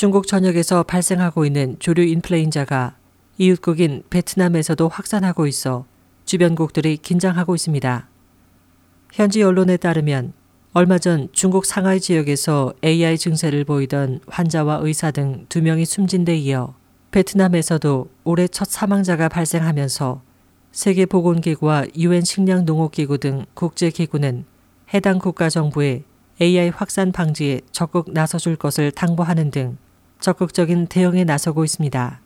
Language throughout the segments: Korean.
중국 전역에서 발생하고 있는 조류 인플레인자가 이웃국인 베트남에서도 확산하고 있어 주변국들이 긴장하고 있습니다. 현지 언론에 따르면 얼마 전 중국 상하이 지역에서 AI 증세를 보이던 환자와 의사 등 두 명이 숨진 데 이어 베트남에서도 올해 첫 사망자가 발생하면서 세계보건기구와 유엔 식량농업기구 등 국제기구는 해당 국가 정부에 AI 확산 방지에 적극 나서줄 것을 당부하는 등 적극적인 대응에 나서고 있습니다.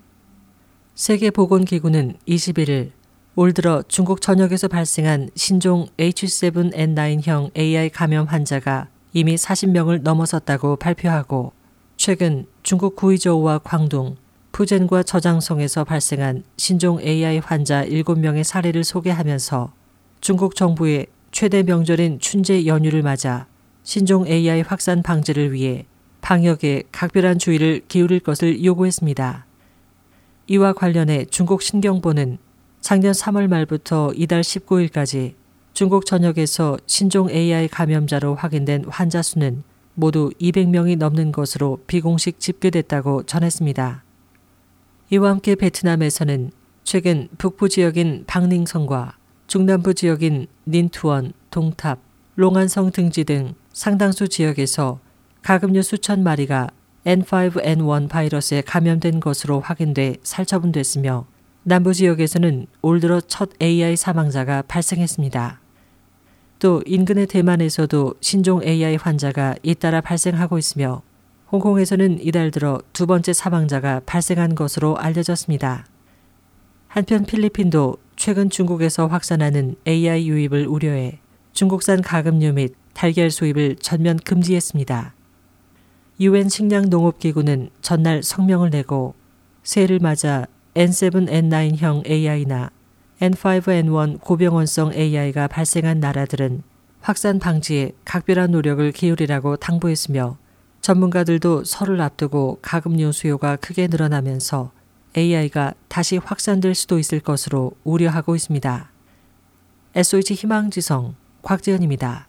세계보건기구는 21일 올 들어 중국 전역에서 발생한 신종 H7N9형 AI 감염 환자가 이미 40명을 넘어섰다고 발표하고 최근 중국 구이저우와 광둥, 푸젠과 저장성에서 발생한 신종 AI 환자 7명의 사례를 소개하면서 중국 정부의 최대 명절인 춘제 연휴를 맞아 신종 AI 확산 방지를 위해 방역에 각별한 주의를 기울일 것을 요구했습니다. 이와 관련해 중국 신경보는 작년 3월 말부터 이달 19일까지 중국 전역에서 신종 AI 감염자로 확인된 환자 수는 모두 200명이 넘는 것으로 비공식 집계됐다고 전했습니다. 이와 함께 베트남에서는 최근 북부 지역인 박닝성과 중남부 지역인 닌투원, 동탑, 롱안성 등지 등 상당수 지역에서 가금류 수천 마리가 N5N1 바이러스에 감염된 것으로 확인돼 살처분됐으며 남부 지역에서는 올 들어 첫 AI 사망자가 발생했습니다. 또 인근의 대만에서도 신종 AI 환자가 잇따라 발생하고 있으며 홍콩에서는 이달 들어 두 번째 사망자가 발생한 것으로 알려졌습니다. 한편 필리핀도 최근 중국에서 확산하는 AI 유입을 우려해 중국산 가금류 및 달걀 수입을 전면 금지했습니다. 유엔 식량농업기구는 전날 성명을 내고 새해를 맞아 N7N9형 AI나 N5N1 고병원성 AI가 발생한 나라들은 확산 방지에 각별한 노력을 기울이라고 당부했으며 전문가들도 설을 앞두고 가금류 수요가 크게 늘어나면서 AI가 다시 확산될 수도 있을 것으로 우려하고 있습니다. SOH 희망지성 곽지연입니다.